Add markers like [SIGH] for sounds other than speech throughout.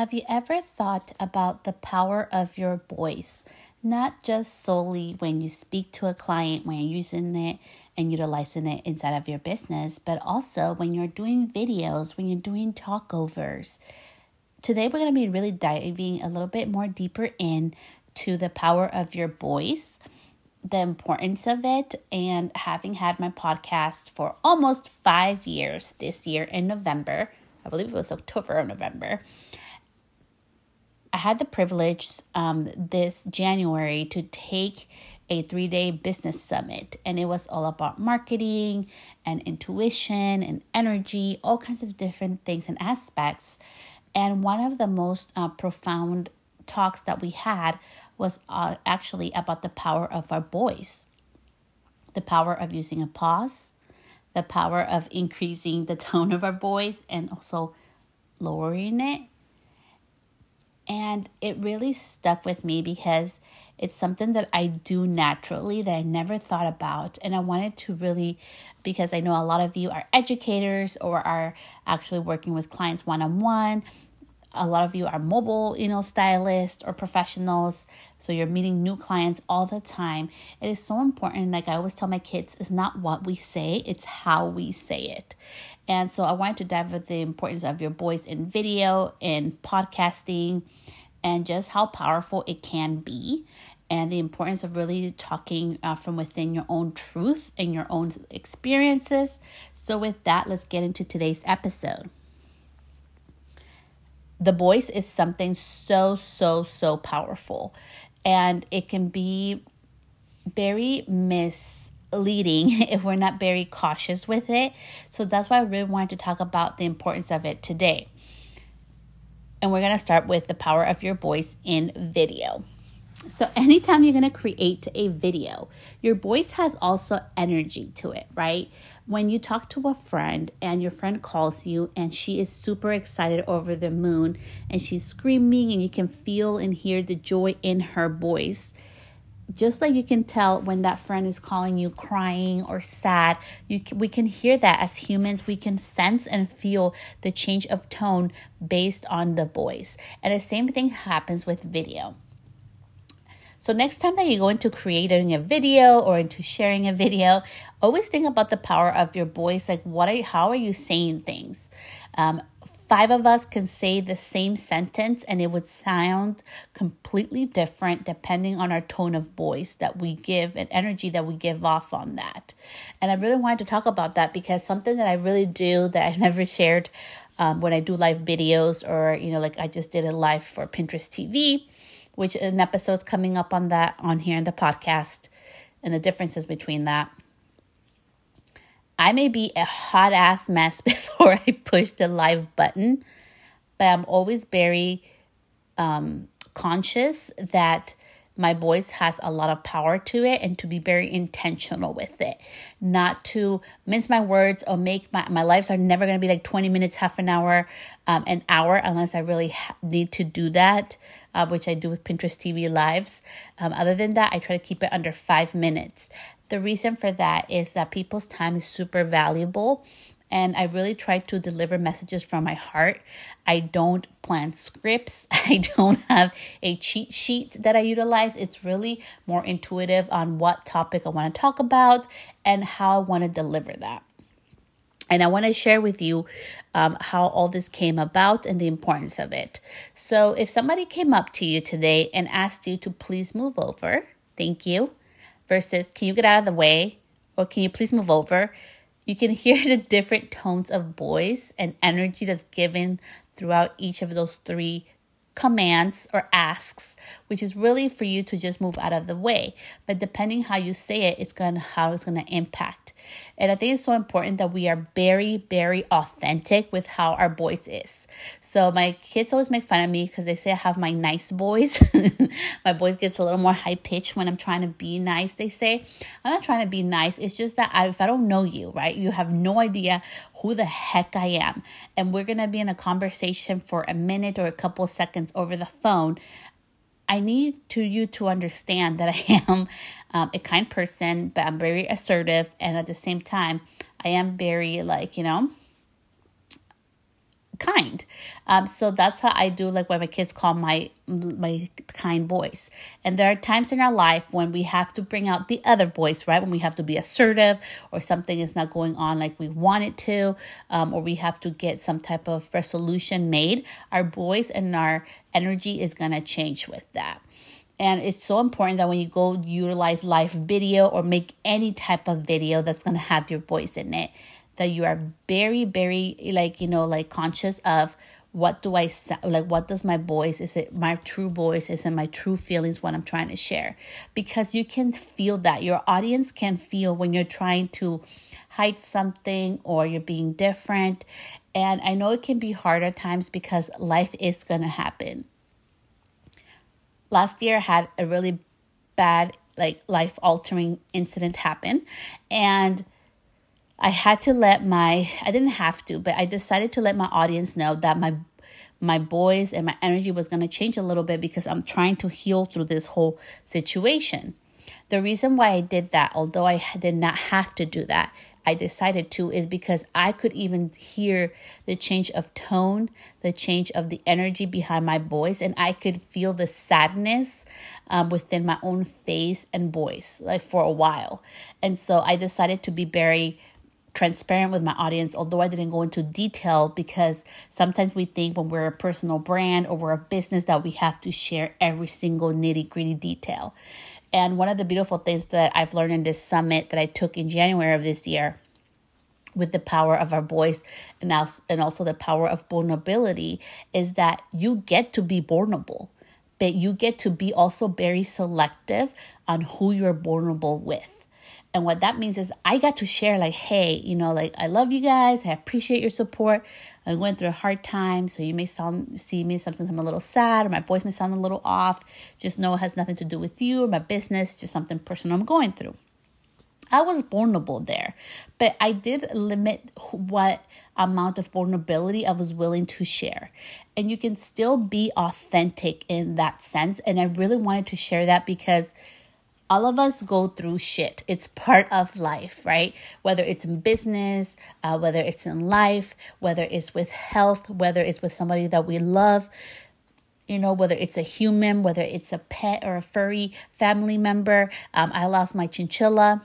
Have you ever thought about the power of your voice? Not just solely when you speak to a client, when you're using it and utilizing it inside of your business, but also when you're doing videos, when you're doing talkovers. Today, we're going to be really diving a little bit more deeper in to the power of your voice, the importance of it, and having had my podcast for almost five years this year in November. I believe it was October or November. I had the privilege um, this January to take a three day business summit, and it was all about marketing and intuition and energy, all kinds of different things and aspects. And one of the most uh, profound talks that we had was uh, actually about the power of our voice, the power of using a pause, the power of increasing the [LAUGHS] tone of our voice and also lowering it and it really stuck with me because it's something that I do naturally that I never thought about. And I wanted to really, because I know a lot of you are educators or are actually working with clients one on one. A lot of you are mobile, you know, stylists or professionals. So you're meeting new clients all the time. It is so important. Like I always tell my kids, it's not what we say, it's how we say it. And so I wanted to dive into the importance of your voice in video, in podcasting, and just how powerful it can be, and the importance of really talking uh, from within your own truth and your own experiences. So, with that, let's get into today's episode. The voice is something so, so, so powerful, and it can be very mis leading [LAUGHS] if we're not very cautious with it. So that's why I really wanted to talk about the importance of it today. And we're going to start with the power of your voice in video. So, anytime you're going to create a video, your voice has also energy to it, right? When you talk to a friend and your friend calls you and she is super excited over the moon and she's screaming and you can feel and hear the joy in her voice, just like you can tell when that friend is calling you crying or sad you can, we can hear that. As humans we can sense and feel the change of tone based on the voice. And the same thing happens with video. So next time that you go into creating a video or into sharing a video always think about the power of your voice. Like what are you, how are you saying things? Um, five of us can say the same sentence and it would sound completely different depending on our tone of voice that we give and energy that we give off on that. And I really wanted to talk about that because something that I really do that I [LAUGHS] never shared um, when I do live videos or, you know, like I just did a live for Pinterest TV, which an episode's coming up on that on here in the podcast and the differences between that. I may be a hot ass mess [LAUGHS] before I push the live button, but I'm always very um, conscious that my voice has a lot of power to it and to be very intentional with it. Not to mince my words or make my, my lives are never going to be like 20 minutes half an hour um, an hour unless i really ha- need to do that uh, which i do with pinterest tv lives. Um, other than that i try to keep it under five minutes. The reason for that is that people's time is super valuable and I really try to deliver messages from my heart. I don't plan scripts. [LAUGHS] I don't have a cheat sheet that I utilize. It's really more intuitive on what topic I want to talk about and how I want to deliver that. And I want to share with you um, how all this came about and the importance of it. So, if somebody came up to you today and asked you to please move over, thank you, versus can you get out of the way or can you please move over? You can hear the different tones of voice and energy that's given throughout each of those three commands or asks, which is really for you to just move out of the way. But depending how you say it, it's gonna how it's gonna impact. And I think it's so important that we are very, very authentic with how our voice is. So my kids always make fun of me because they say I have my nice voice. [LAUGHS] my voice gets a little more high pitched when I'm trying to be nice. They say I'm not trying to be nice. It's just that I, if I don't know you, right, you have no idea who the heck I am, and we're gonna be in a conversation for a minute or a couple seconds over the phone. I need to you to understand that [LAUGHS] I am um, a kind person, but I'm very assertive, and at the same time, I am very like you know kind. Um, so that's how I do like what my kids call my my kind voice. And there are times in our life when we have to bring out the other voice, right? When we have to be assertive or something is not going on like we want it to, um, or we have to get some type of resolution made. Our voice and our energy is gonna change with that. And it's so important that when you go utilize live video or make any type of video that's to have your voice in it, that you are very, very, like, you know, like conscious of what do I sound like? What does my voice? Is it my true voice? Is it my true feelings? What I'm trying to share? Because you can feel that your audience can feel when you're trying to hide something or you're being different. And I know it can be hard at times because life is to happen last year I had a really bad like life altering incident happen and I had to let my I didn't have to, but I decided to let my audience know that my my boys and my energy was going to change a little bit because I'm trying to heal through this whole situation. The reason why I did that, although I did not have to do that, I decided to is because I could even hear the change of tone, the change of the energy behind my voice, and I could feel the sadness um, within my own face and voice, like for a while. And so I decided to be very transparent with my audience, although I didn't go into detail because sometimes we think when we're a personal brand or we're a business that we have to share every single nitty gritty detail. And one of the beautiful things that I've learned in this summit that I took in January of this year with the power of our voice and also the power of vulnerability is that you get to be vulnerable but you get to be also very selective on who you're vulnerable with and what that means is I got to share, like, hey, you know, like, I love you guys. I appreciate your support. I went through a hard time. So you may sound, see me sometimes I'm a little sad or my voice may sound a little off. Just know it has nothing to do with you or my business, just something personal I'm going through. I was vulnerable there, but I did limit what amount of vulnerability I was willing to share. And you can still be authentic in that sense. And I really wanted to share that because all of us go through shit. It's part of life, right? Whether it's in business, uh, whether it's in life, whether it's with health, whether it's with somebody that we love, you know, whether it's a human, whether it's a pet or a furry family member. Um, I lost my chinchilla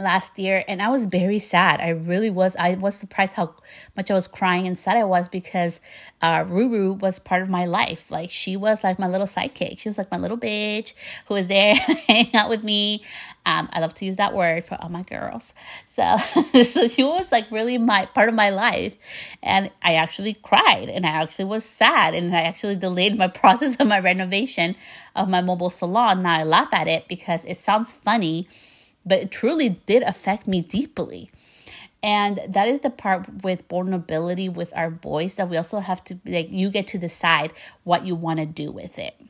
last year and I was very sad. I really was. I was surprised how much I was crying and sad I was because uh, Ruru was part of my life. Like she was like my little sidekick. She was like my little bitch who was there [LAUGHS] hanging out with me. Um, I love to use that word for all my girls. So, [LAUGHS] so she was like really my part of my life. And I actually cried and I actually was sad and I actually delayed my [LAUGHS] process of my renovation of my mobile salon. Now I laugh at it because it sounds funny but it truly did affect me deeply. And that is the part with vulnerability with our voice that we also have to, like, you get to decide what you want to do with it.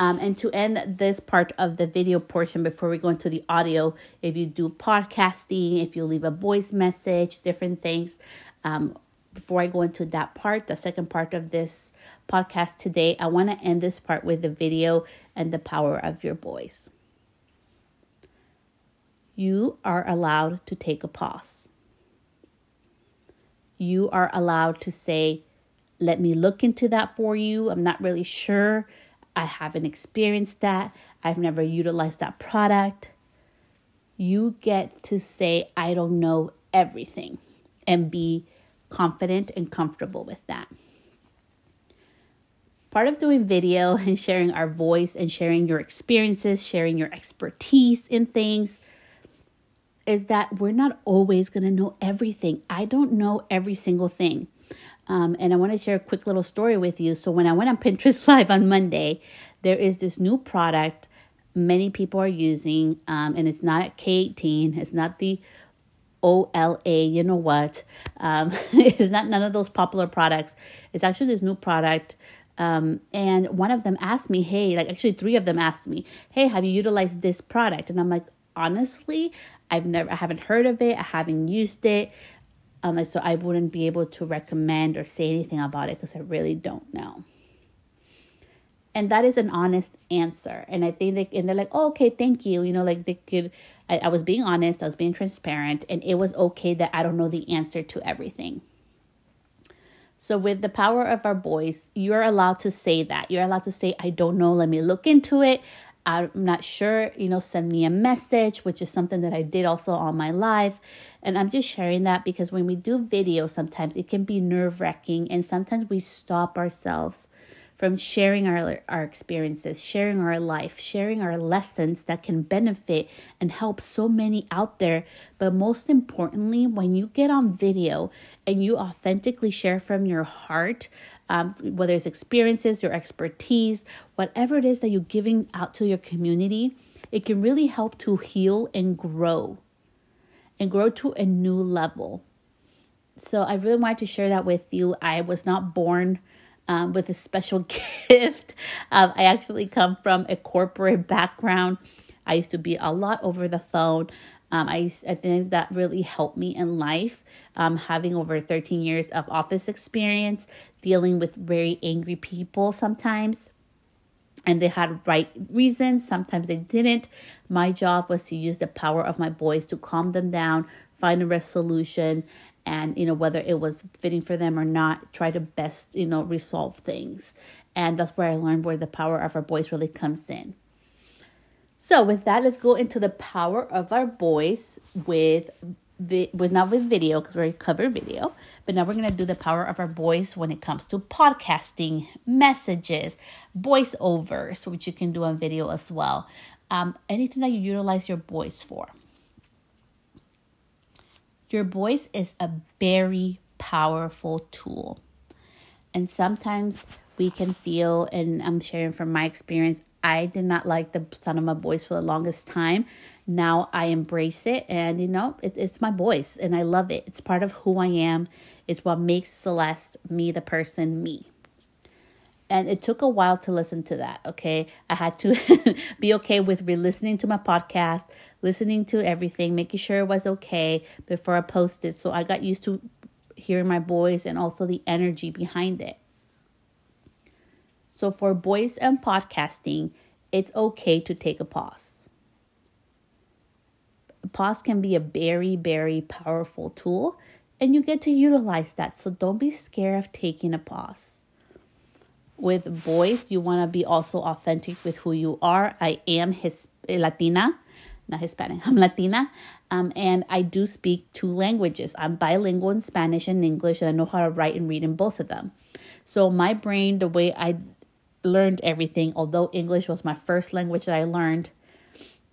Um, and to end this part of the video portion before we go into the audio, if you do podcasting, if you leave a voice message, different things, um, before I go into that part, the second part of this podcast today, I want to end this part with the video and the power of your voice you are allowed to take a pause. You are allowed to say, let me look into that for you. I'm not really sure. I haven't experienced that. I've never utilized that product. You get to say, I don't know everything and be confident and comfortable with that. Part of doing video [LAUGHS] and sharing our voice and sharing your experiences, sharing your expertise in things is that we're not always going to know everything. I don't know every single thing. Um, and I want to share a quick little story with you. So, when I went on [LAUGHS] Pinterest Live on Monday, there is this new product many people are using, um, and it's not K18, it's not the OLA, you know what? Um, [LAUGHS] it's not none of those popular products. It's actually this new product. Um, and one of them asked me, Hey, like actually, three of them asked me, Hey, have you utilized this product? And I'm like, honestly, I've never, I haven't heard of it. I haven't used it. Um, so I wouldn't be able to recommend or say anything about it because I really don't know. And that is an honest answer. And I think they, and they're like, oh, okay, thank you. You know, like they could, I, I was being honest, I was being transparent, and it was okay that I don't know the answer to everything. So, with the power of our voice, you're allowed to say that. You're allowed to say, I don't know, let me look into it. I'm not sure, you know, send me a message, which is something that I did also on my live. And I'm just sharing that because when we do video, sometimes it can be nerve wracking and sometimes we stop ourselves from sharing our, our experiences, sharing our life, sharing our lessons that can benefit and help so many out there. But most importantly, when you get on video and you authentically share from your heart, um, whether it's experiences, your expertise, whatever it is that you're giving out to your community, it can really help to heal and grow and grow to a new level. So I really wanted to share that with you. I was not born um, with a special [LAUGHS] gift. Um, I actually come from a corporate background. I used to be a lot over the phone. Um, I, I think that really helped me in life, um, having over 13 years of office experience, dealing with very angry people sometimes. And they had right reasons, sometimes they didn't. My job was to use the power of my voice to calm them down, find a resolution, and you know whether it was fitting for them or not try to best you know resolve things. And that's where i learned where the power of our voice really comes in. So with that let's go into the power of our voice with with not with video because we cover video but now we're going to do the power of our voice when it comes to podcasting messages voiceovers which you can do on video as well. Um, anything that you utilize your voice for your voice is a very powerful tool. And sometimes we can feel, and I'm sharing from my experience, I did not like the sound of my voice for the longest time. Now I embrace it, and you know, it, it's my voice, and I love it. It's part of who I am. It's what makes Celeste me, the person me. And it took a while to listen to that. Okay, I had to [LAUGHS] be okay with re-listening to my podcast, listening to everything, making sure it was okay before I posted. So I got used to hearing my voice and also the energy behind it. So for voice and podcasting, it's okay to take a pause. A pause can be a very, very powerful tool, and you get to utilize that. So don't be scared of taking a pause. With voice, you want to be also authentic with who you are. I am his Latina not Hispanic, I'm Latina, um, and I do speak two languages. I'm bilingual in Spanish and English, and I know how to write and read in both of them. So my brain, the way I learned everything, although English was my first language that I learned,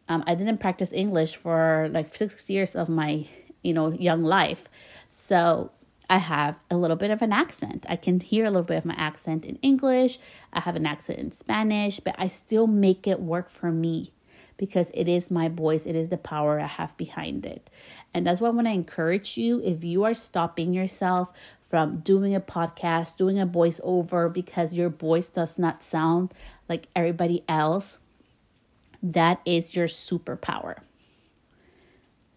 um, I didn't practice English for like six years of my, you know, young life. So I have a little bit of an accent. I can hear a little bit of my accent in English. I have an accent in Spanish, but I still make it work for me because it is my voice, it is the power I have behind it. And that's why I want to encourage you if you are stopping yourself from doing a podcast, doing a voiceover because your voice does not sound like everybody else, that is your superpower.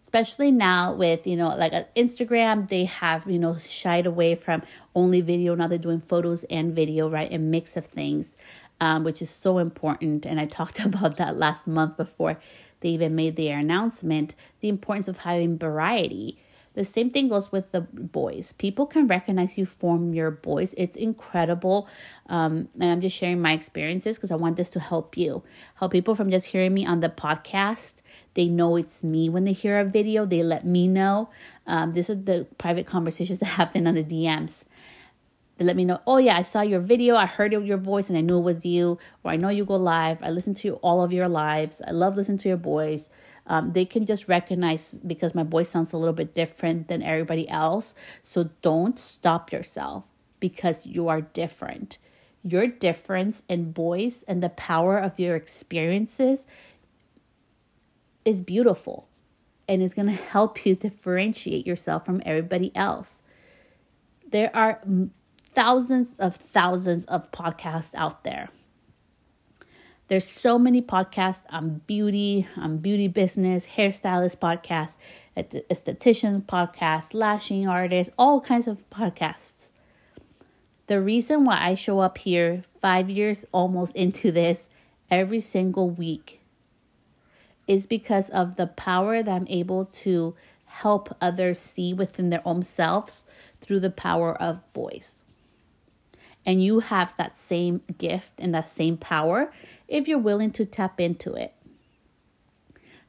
Especially now with you know like uh, instagram they have you know shied away from only video. Now they're doing photos and video right a mix of things um, which is so important. And I talked [LAUGHS] about that last month before they even made their announcement the importance of having variety. The same thing goes with the boys. People can recognize you from your voice. It's incredible. Um, and I'm just sharing my experiences because I want this to help you. Help people from just hearing me on the podcast. They know it's me when they hear a video. They let me know. Um, this is the private conversations that [LAUGHS] happen on the DMs. Let me know, oh yeah, I saw your video, I heard your voice, and I knew it was you, or I know you go live. I listen to all of your lives. I love listening to your voice. Um, they can just recognize because my voice sounds a little bit different than everybody else. So don't stop yourself because you are different. Your difference in voice and the power of your experiences is beautiful and it's going to help you differentiate yourself from everybody else. There are thousands of thousands of podcasts out there. There's so many podcasts on beauty, on beauty business, hairstylist podcasts, esthetician podcasts, lashing artists, all kinds of podcasts. The reason why I show up here five years almost into this every single week is because of the power that I'm able to help others see within their own selves through the power of voice. And you have that same gift and that same power if you're willing to tap into it.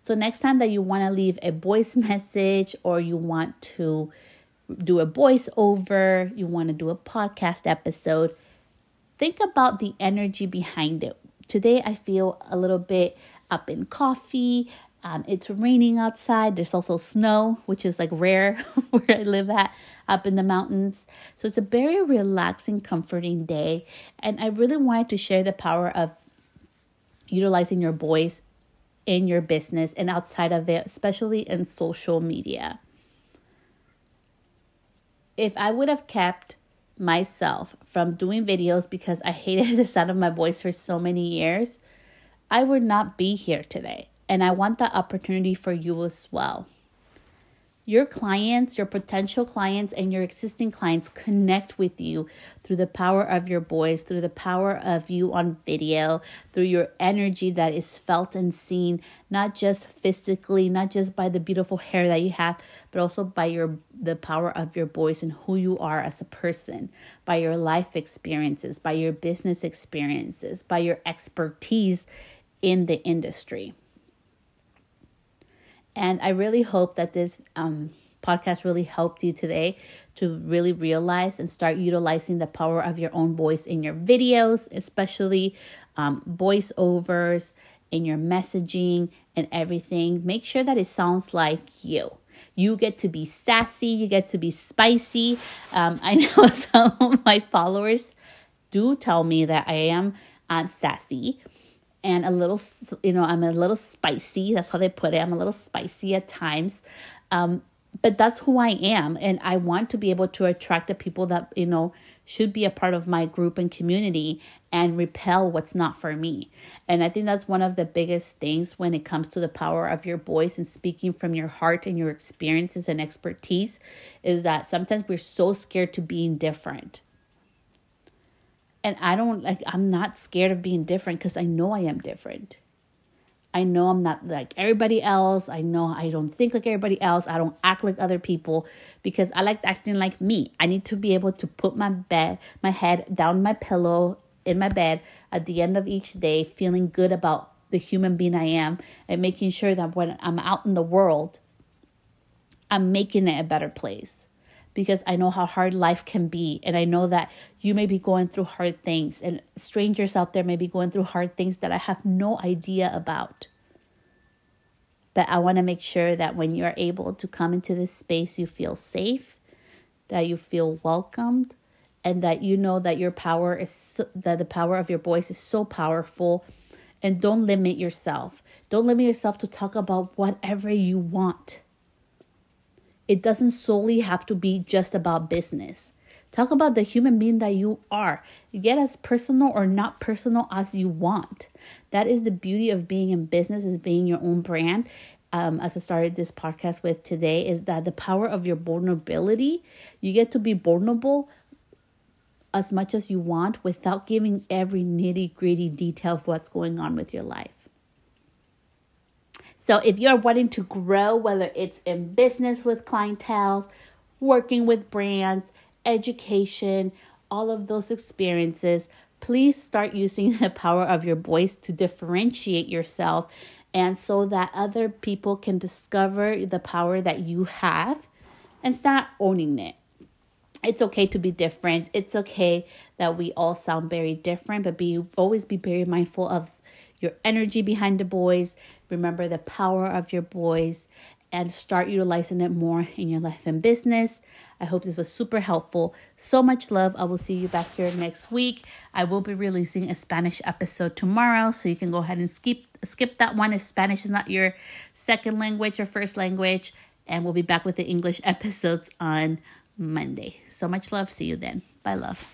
So, next time that you want to leave a voice [LAUGHS] message or you want to do a voiceover, you want to do a podcast episode, think about the energy behind it. Today, I feel a little bit up in coffee. Um, it's raining outside. There's also snow, which is like rare [LAUGHS] where I live at up in the mountains. So it's a very relaxing, comforting day. And I really wanted to share the power of utilizing your voice in your business and outside of it, especially in social media. If I would have kept myself from doing videos because I [LAUGHS] hated the sound of my voice for so many years, I would not be here today. And I want that opportunity for you as well your clients, your potential clients, and your existing clients connect with you through the power of your voice, through the power of you on video, through your energy that is felt and seen, not just physically, not just by the beautiful hair that you have, but also by your the power of your voice and who you are as a person, by your life experiences, by your business experiences, by your expertise in the industry. And I really hope that this um, podcast really helped you today to really realize and start utilizing the power of your own voice in your videos, especially um, voiceovers, in your messaging, and everything. Make sure that it sounds like you. You get to be sassy, you get to be spicy. Um, I [LAUGHS] know some of my followers do tell me that I am um, sassy and a little, you know, I'm a little spicy. That's how they put it. I'm a little spicy at times. Um, but that's who I am. And I want to be able to attract the people that, you know, should be a part of my group and community and repel what's not for me. And I think that's one of the biggest things when it comes to the power of your voice and speaking from your heart and your experiences and expertise is that sometimes we're so scared to being different and I don't like, I'm not scared of being different because I know I am different. I know I'm not like everybody else. I know I don't think like everybody else. I don't act like other people because I like acting like me. I need to be able to put my bed, my head down my pillow in my bed at the end of each day, feeling good about the human being I am and making sure that when I'm out in the world, I'm making it a better place because I know how hard life can be. And I know that you may be going through hard things, and strangers out there may be going through hard things that I have no idea about. But I want to make sure that when you're able to come into this space, you feel safe, that you feel welcomed, and that you know that your power is so, that the power of your voice is so powerful. And don't limit yourself. Don't limit yourself to talk about whatever you want it doesn't solely have to be just about business. Talk about the human being that you are. Get as personal or not personal as you want. That is the beauty of being in business, is being your own brand. Um, as I started this podcast with today, is that the power of your vulnerability. You get to be vulnerable as much as you want without giving every nitty gritty detail of what's going on with your life. So if you're wanting to grow, whether it's in business with clientele, working with brands, education, all of those experiences, please start using [LAUGHS] the power of your voice to differentiate yourself and so that other people can discover the power that you have and start owning it. It's okay to be different. It's okay that we all sound very different, but be always be very mindful of your energy behind the boys, Remember the power of your boys, and start utilizing it more in your life and business. I hope this was super helpful. So much love. I will see you back here next week. I will be releasing a Spanish episode tomorrow, so you can go ahead and skip skip that one if Spanish is not your second language or first language. And we'll be back with the English [LAUGHS] episodes on Monday. So much love. See you then. Bye, love.